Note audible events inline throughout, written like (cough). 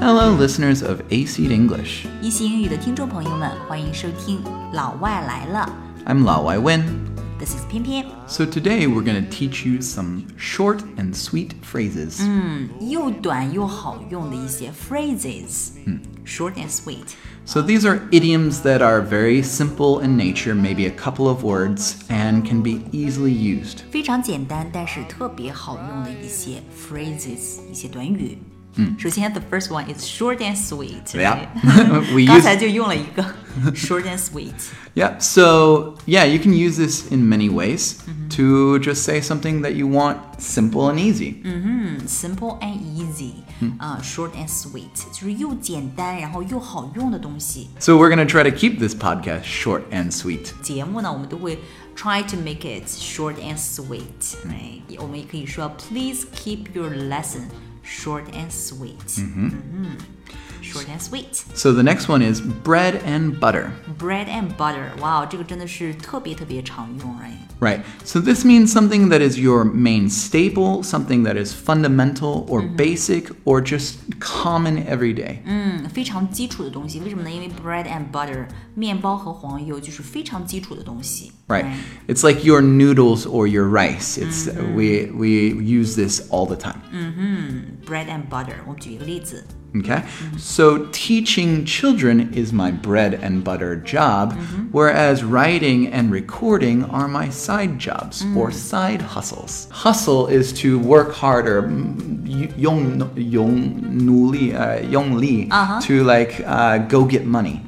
Hello, listeners of A Seed English. I'm Lao Wai Win. This is 翩翩。So today we're going to teach you some short and sweet phrases. Hmm, 嗯，又短又好用的一些 phrases。嗯，short and sweet. So these are idioms that are very simple in nature, maybe a couple of words, and can be easily used. 非常简单，但是特别好用的一些 phrases，一些短语。嗯，首先 the first one is short and sweet。 Yeah. (laughs) we 刚 (laughs) use 才就用了一个 (laughs) short and sweet。 Yeah, so yeah, you can use this in many ways to just say something that you want simple and easy. Simple and easy，啊、s h o r t and sweet，就是又简单然后又好用的东西。 So we're going to try to keep this podcast short and sweet. 节目呢，我们都会 try to make it short and sweet，right？我们也可以说，Please keep your lesson short and sweet。嗯 short mm-hmm. and mm-hmm sweet。 So the next one is bread and butter. Bread and butter，哇，这个真的是特别特别常用，right？ Right. So this means something that is your main staple, something that is fundamental or basic or just common every day. 嗯，非常基础的东西。为什么呢？因为 bread and butter，面包和黄油就是非常基础的东西。 Right. It's like your noodles or your rice. It's we we use this all the time. Bread and butter，我们举一个例子。 Okay? So teaching children is my bread and butter job, whereas writing and recording are my side jobs or side hustles. Hustle is to work harder, mm, 用用努力, uh, 用力 to like uh, go get money.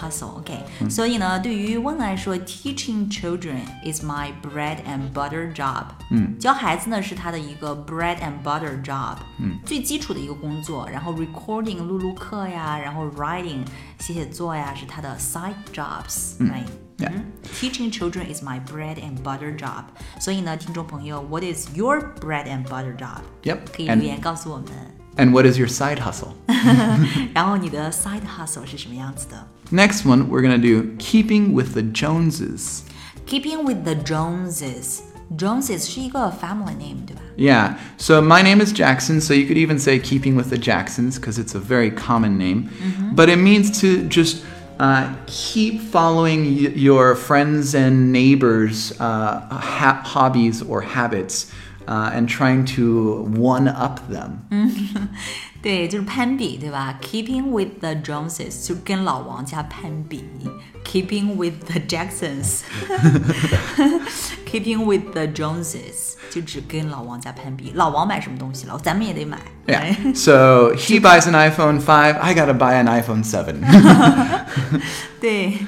hustle，OK、所以呢，对于温来说，teaching children is my bread and butter job。嗯，教孩子呢是他的一个 bread and butter job，嗯，最基础的一个工作。然后 recording 录录课呀，然后 writing 写写作呀，是他的 side jobs，right？ Yeah. 嗯 Teaching children is my bread and butter job。所以呢，听众朋友，What is your bread and butter job？ Yep. 可以留 And, 言告诉我们。 and what is your side hustle? (laughs) 然后你的 side hustle 是什么样子的？ Next one, we're going to do keeping with the Joneses. Keeping with the Joneses. Joneses 是一个 family name，对吧？ Yeah, so my name is Jackson, so you could even say keeping with the Jacksons because it's a very common name. But it means to just uh, keep following y- your friends and neighbors' uh, ha- hobbies or habits uh, and trying to one up them. (laughs) 对，就是攀比，对吧？Keeping with the Joneses 就跟老王家攀比。Keeping with the Jacksons 。Keeping with (laughs) the Joneses 就只跟老王家攀比。老王买什么东西了，咱们也得买。 Yeah. So he buys (laughs) an iPhone 5, I gotta buy an iPhone 7. (laughs) 对，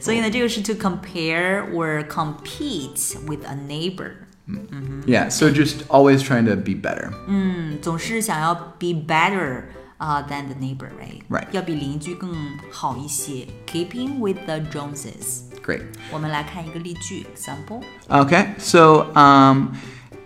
所以呢，这个是 to compare or compete with a neighbor。 yeah, so just always trying to be better. 嗯，总是想要 be better 啊、than the neighbor, right? Right. 要比邻居更好一些。Keeping with the Joneses。 Great. 我们来看一个例句 example。 Okay, so um,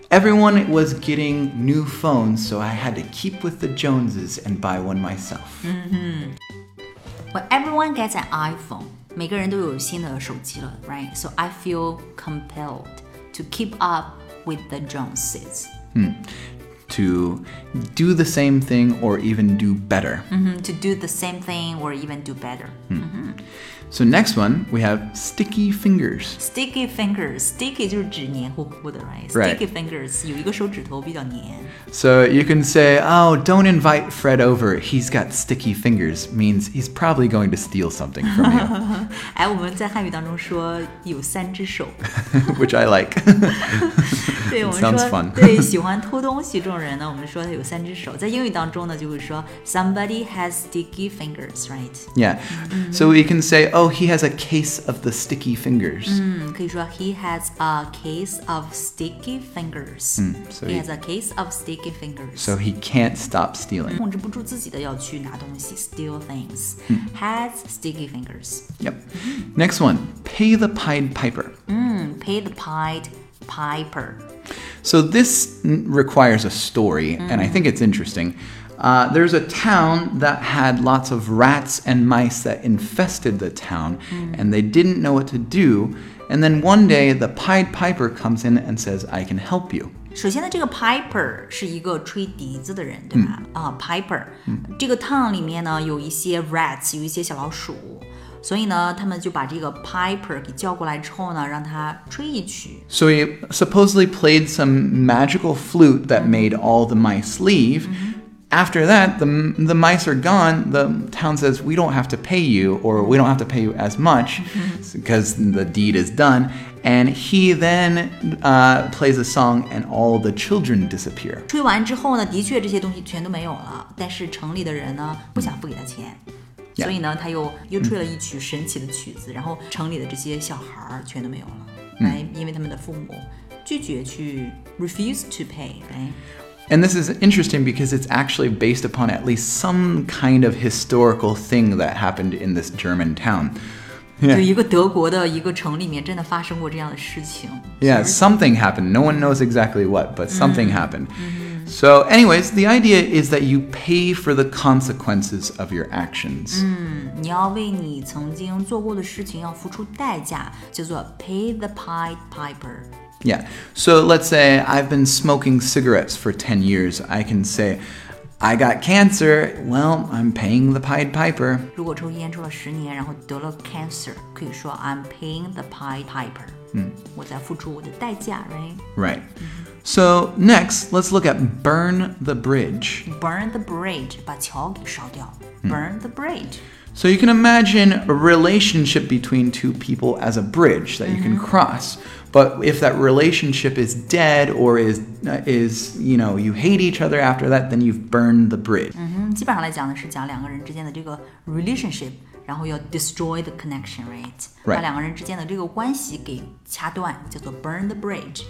everyone was getting new phones, so I had to keep with the Joneses and buy one myself. When everyone gets an iPhone，每个人都有新的手机了，right? So I feel compelled to keep up with the Joneses. Hmm. To do the same thing or even do better. 嗯 to do the same thing or even do better. Hmm. So, next one, we have sticky fingers. Sticky fingers，sticky 就是指黏糊糊的，right? Right. Sticky fingers 有一个手指头比较黏。 So, you can say, oh, don't invite Fred over. He's got sticky fingers, means he's probably going to steal something from you, (laughs) 哎，我们在汉语当中说有三只手， which (laughs) I like. (laughs) 对我们 sounds 说 fun. 对喜欢偷东西这种人呢，我们说他有三只手。在英语当中呢，就会说 somebody has sticky fingers，right？ yeah. So, we can say, oh, he has a case of the sticky fingers. 嗯，可以说 he has a case of sticky fingers。 so he he- has a case of sticky fingers。 So, he can't stop stealing. 控制不住自己的要去拿东西，steal things。has sticky fingers。 Yep. Next one, pay the Pied Piper. 嗯，pay the Pied Piper。 So this n- requires a story, and I think it's interesting. Uh, there's a town that had lots of rats and mice that infested the town, and they didn't know what to do. And then one day, the Pied Piper comes in and says, I can help you. 首先呢，这个 piper 是一个吹笛子的人，对吧？啊、p i p e r 这个 town 里面呢有一些 rats，有一些小老鼠，所以呢，他们就把这个 piper 给叫过来之后呢，让他吹一曲。 So he supposedly played some magical flute that made all the mice leave. After that, the, the mice are gone. The town says, We don't have to pay you, or we don't have to pay you as much (laughs) because the deed is done. And he then uh, plays a song, and all the children disappear. 吹完之后呢，的确这些东西全都没有了，但是城里的人呢不想付给他钱。 Yeah. 所以呢，他又又吹了一曲神奇的曲子，然后城里的这些小孩儿全都没有了，来，因为他们的父母拒绝去 refuse to pay，right？ And this is interesting because it's actually based upon at least some kind of historical thing that happened in this German town. 就 Yeah. 一个德国的一个城里面真的发生过这样的事情。 Yeah, something happened. No one knows exactly what, but something happened. So, anyways, the idea is that you pay for the consequences of your actions. 你要为你曾经做过的事情要付出代价，叫做 pay the Pied Piper。 Yeah. So, let's say I've been smoking cigarettes for 10 years. I can say, I got cancer. Well, I'm paying the Pied Piper. 如果抽烟抽了十年，然后得了 cancer，可以说 I'm paying the Pied Piper。嗯，我在付出我的代价，right？Burn Right. So, next, let's look at burn the bridge. the bridge，把桥给烧掉。Burn the bridge。 So you can imagine a relationship between two people as a bridge that you can cross. But if that relationship is dead or is uh, is you know you hate each other after that, then you've burned the bridge. 嗯，基本上来讲呢，是讲两个人之间的这个 relationship，然后要 destroy the connection，right？ Right 把两个人之间的这个关系给掐断，叫做 burn the bridge。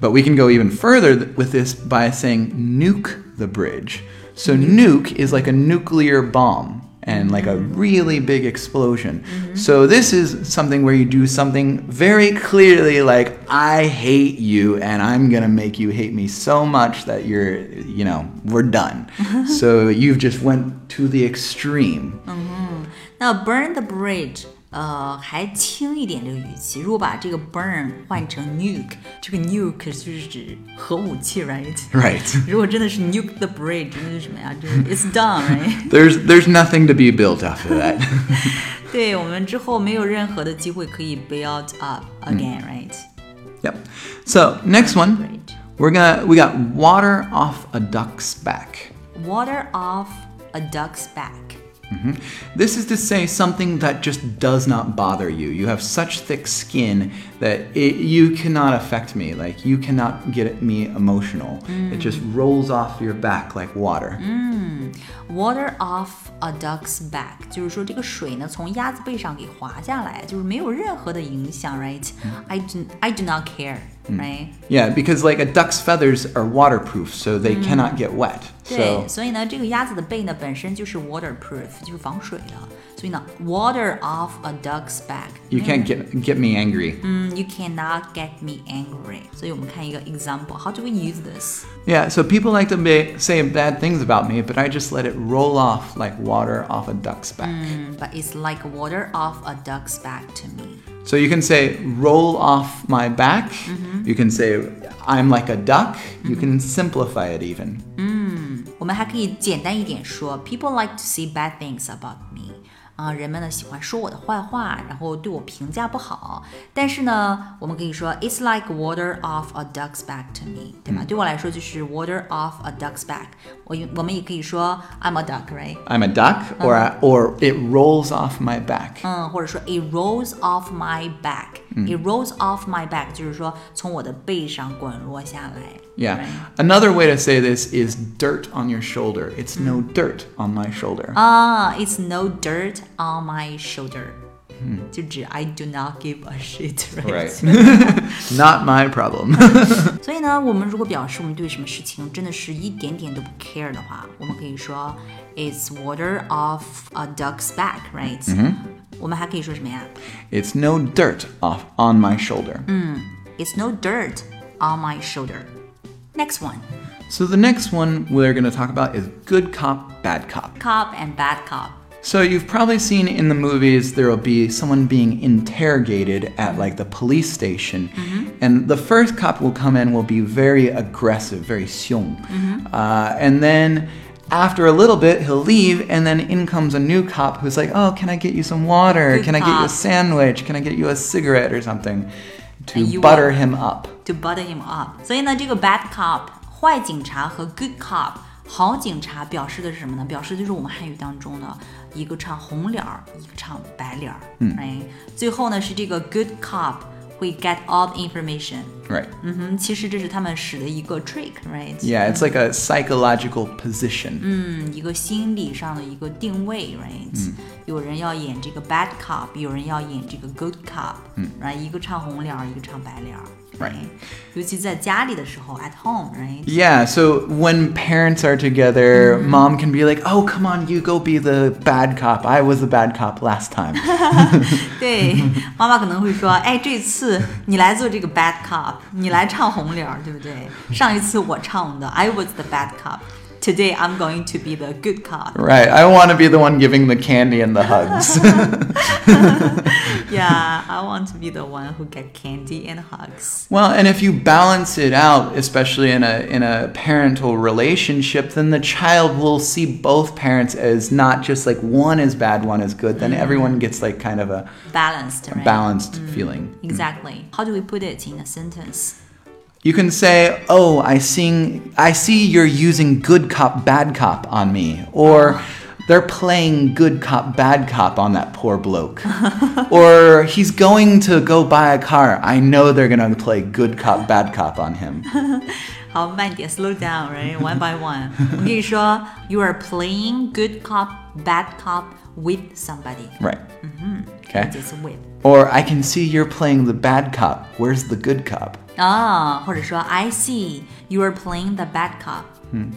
But we can go even further th- with this by saying nuke the bridge. So nuke is like a nuclear bomb and like a mm-hmm. really big explosion. Mm-hmm. So this is something where you do something very clearly like I hate you and I'm going to make you hate me so much that you're, you know, we're done. (laughs) so you've just went to the extreme. Mm-hmm. Now burn the bridge，呃，还轻一点这个语气。如果把这个 burn 换成 nuke，这个 nuke 就是指核武器，right？ Right. 如果真的是 nuke (laughs) the bridge，那是什么呀？就是 (laughs) it's done，right？ There's (laughs) there's nothing to be built after that. 对我们之后没有任何的机会可以 build up again，right？ Yep. So next one, Bridge. we're gonna we got water off a duck's back. Water off a duck's back。 This is to say something that just does not bother you. You have such thick skin that it, you cannot affect me. Like you cannot get me emotional. It just rolls off your back like water. Water off a duck's back，就是说这个水呢从鸭子背上给滑下来，就是没有任何的影响，right？I do I do not care，right？ Yeah, because like a duck's feathers are waterproof, so they cannot get wet. 对 So 所以呢，这个鸭子的背呢本身就是 waterproof，就是防水的。所以呢，water off a duck's back， you can't get get me angry. 嗯，you cannot get me angry。所以我们看一个 example，how do we use this？ Yeah, so people like to ba- say bad things about me, but I just let it roll off like water off a duck's back. But it's like water off a duck's back to me。 So you can say roll off my back. You can say I'm like a duck. You can simplify it even. 我们还可以简单一点说，People like to see bad things about me。 啊、人们呢喜欢说我的坏话，然后对我评价不好。但是呢，我们可以说，It's like water off a duck's back to me，对吧？对我来说就是 water off a duck's back。我我们也可以说 I'm a duck，right？I'm a duck, or I, or it rolls off my back. 嗯，或者说 It rolls off my back。It rolls off my back，就是说从我的背上滚落下来。Yeah. right？ Another way to say this is dirt on your shoulder. It's no dirt on my shoulder. 啊、i t s no dirt on my shoulder，、就指 I do not give a shit，right？ (laughs) Right. (laughs) Not my problem. (laughs) 所以呢，我们如果表示我们对什么事情真的是一点点都不 care 的话，我们可以说 It's water off a duck's back，right？、我们还可以说什么呀 it's no dirt off on my shoulder. ？It's no dirt on my shoulder。 Next one, So the next one we're going to talk about is good cop, bad cop. cop and bad cop。So you've probably seen in the movies there will be someone being interrogated at like the police station, and the first cop will come in will be very aggressive, very 凶, uh, and then after a little bit he'll leave, and then in comes a new cop who's like, "Oh, can I get you some water? Good can I get you a sandwich? Can I get you a cigarette or something?" to butter him up. To butter him up. 所以呢，这个 bad cop 坏警察和 good cop 好警察表示的是什么呢？表示就是我们汉语当中的一个唱红脸儿，一个唱白脸儿。嗯，哎，最后呢是这个 good cop。会 get all the information。 Right. 嗯哼，其实这是他们使的一个 trick，right？ Yeah, it's like a psychological position. 嗯，一个心理上的一个定位，right？、有人要演这个 bad cop，有人要演这个 good cop，嗯，right？一个唱红脸儿，一个唱白脸儿 Right 尤其在家里的时候，at home，right？ Yeah, so when parents are together, mom can be like, "Oh, come on, you go be the bad cop. I was the bad cop last time." (laughs) 对，妈妈可能会说，哎，这次你来做这个 bad cop，你来唱红脸儿，对不对？上一次我唱的，I was the bad cop。Today I'm going to be the good cop. right. I want to be the one giving the candy and the hugs. Yeah, I want to be the one who get candy and hugs. well, and if you balance it out, especially in a in a parental relationship, then the child will see both parents as not just like one is bad, one is good. Then mm-hmm. everyone gets like kind of a Balanced, right? balanced mm-hmm. feeling. Mm-hmm. Exactly. How do we put it in a sentence? You can say, "Oh, I sing I see you're using good cop bad cop on me." Or oh they're playing good cop bad cop on that poor bloke. (laughs) or he's going to go buy a car. I know they're going to play good cop bad cop on him. (laughs) 好，慢点，slow down, right? One by one. 我跟你说，you (laughs) are playing good cop, bad cop with somebody. Right. Okay. 这次 with. Or I can see you're playing the bad cop. Where's the good cop? 啊，或者说 I see you are playing the bad cop.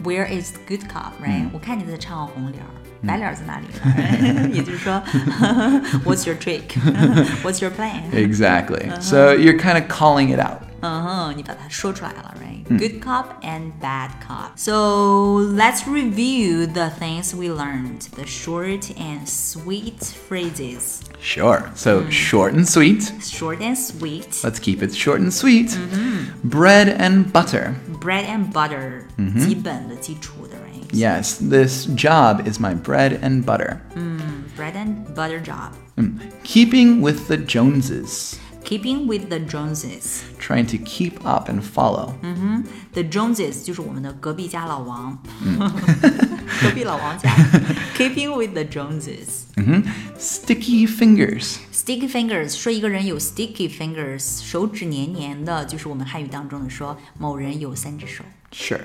Where is the good cop? Right？、我看你在唱红脸儿， 白脸儿在哪里呢？也就是说，What's (laughs) your (laughs) trick? (laughs) What's your plan? Exactly. So you're kind of calling it out. 嗯哼，你把它说出来了，right？Good cop and bad cop. So let's review the things we learned, the short and sweet phrases. Sure. So short and sweet. Short and sweet. Let's keep it short and sweet. Bread and butter. Bread and butter，、基本的基础的，right？ Yes, this job is my bread and butter. Bread and butter job. Mm. Keeping with the Joneses. Keeping with the Joneses. Trying to keep up and follow. The Joneses 就(laughs) (laughs) (laughs) 是我们的隔壁家老王，隔壁老王家。Keeping with the Joneses. Sticky fingers. Sticky fingers 说一个人有 sticky fingers，手指黏黏的，就是我们汉语当中的说某人有三只手。 Sure.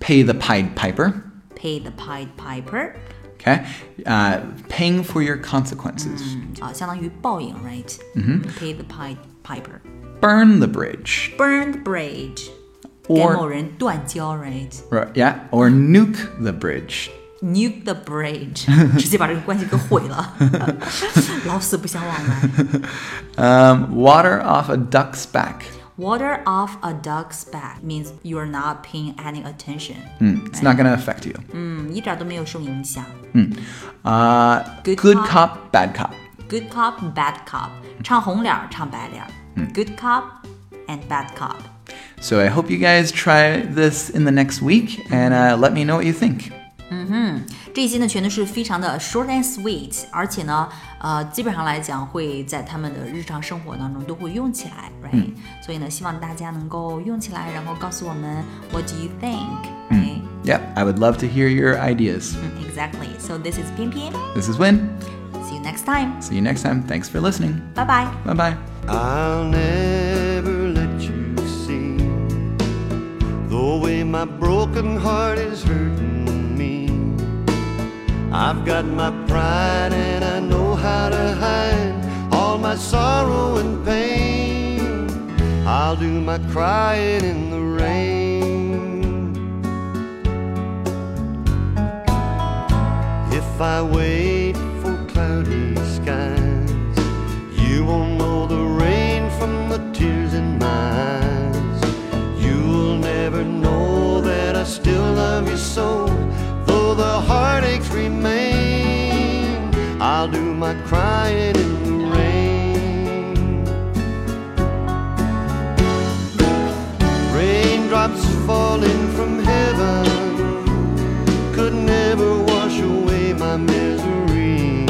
Pay the Pied Piper. Pay the Pied Piper， Okay. Uh, paying for your consequences. 啊，相当于报应，right？嗯 Pay the Pied Piper。 Burn the bridge. Burn the bridge，跟 Or- 某人断交，right？ Right, yeah. Or nuke the bridge. Nuke the bridge，直接把这个关系给毁了，老死不相往来。 Um, water (laughs) (laughs) (laughs) off a duck's back. Water off a duck's back means you are not paying any attention， Mm, it's not going to affect you. 嗯，一点都没有受影响。 Uh, Good good cop. cop, bad cop. Good cop, bad cop，唱红脸儿，唱白脸儿。Good cop and bad cop。 So I hope you guys try this in the next week and uh, let me know what you think. 这些呢，全都是非常的 short and sweet，而且呢，呃，基本上来讲会在他们的日常生活当中都会用起来，right？、所以呢，希望大家能够用起来，然后告诉我们 What do you think？right？、 Yep, I would love to hear your ideas. 嗯 Exactly. So this is 偏偏 This is Win. See you next time. See you next time. Thanks for listening. 拜拜。 Bye bye. I'll never let you see the way my broken heart is hurting me. I've got my pride and I know how to hide all my sorrow and pain. I'll do my crying in the rain. If I wait for cloudy skies, you won't know the rain from the tears in my eyes. You'll never know that I still love you so, though the Raindrops falling from heaven could never wash away my misery.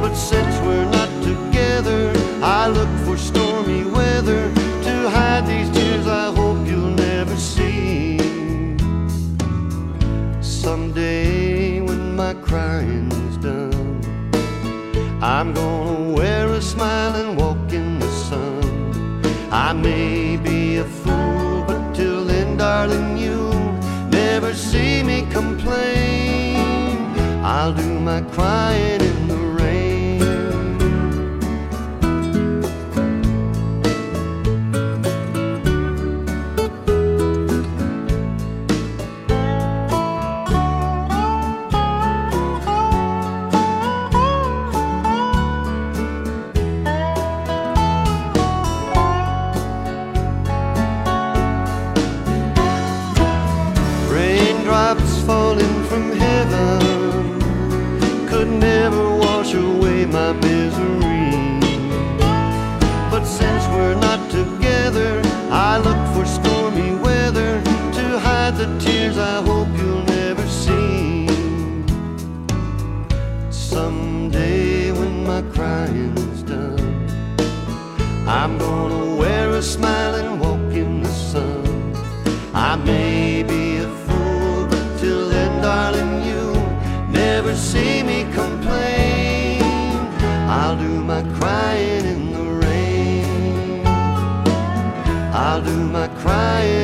But since we're not together, I look for stormy weather to hide these tears I hope you'll never see. Someday when my crying's done, I'm gonna wear a smile and walk in the sun. I may be a fool, darling, you'll never see me complain. I'll do my crying my crying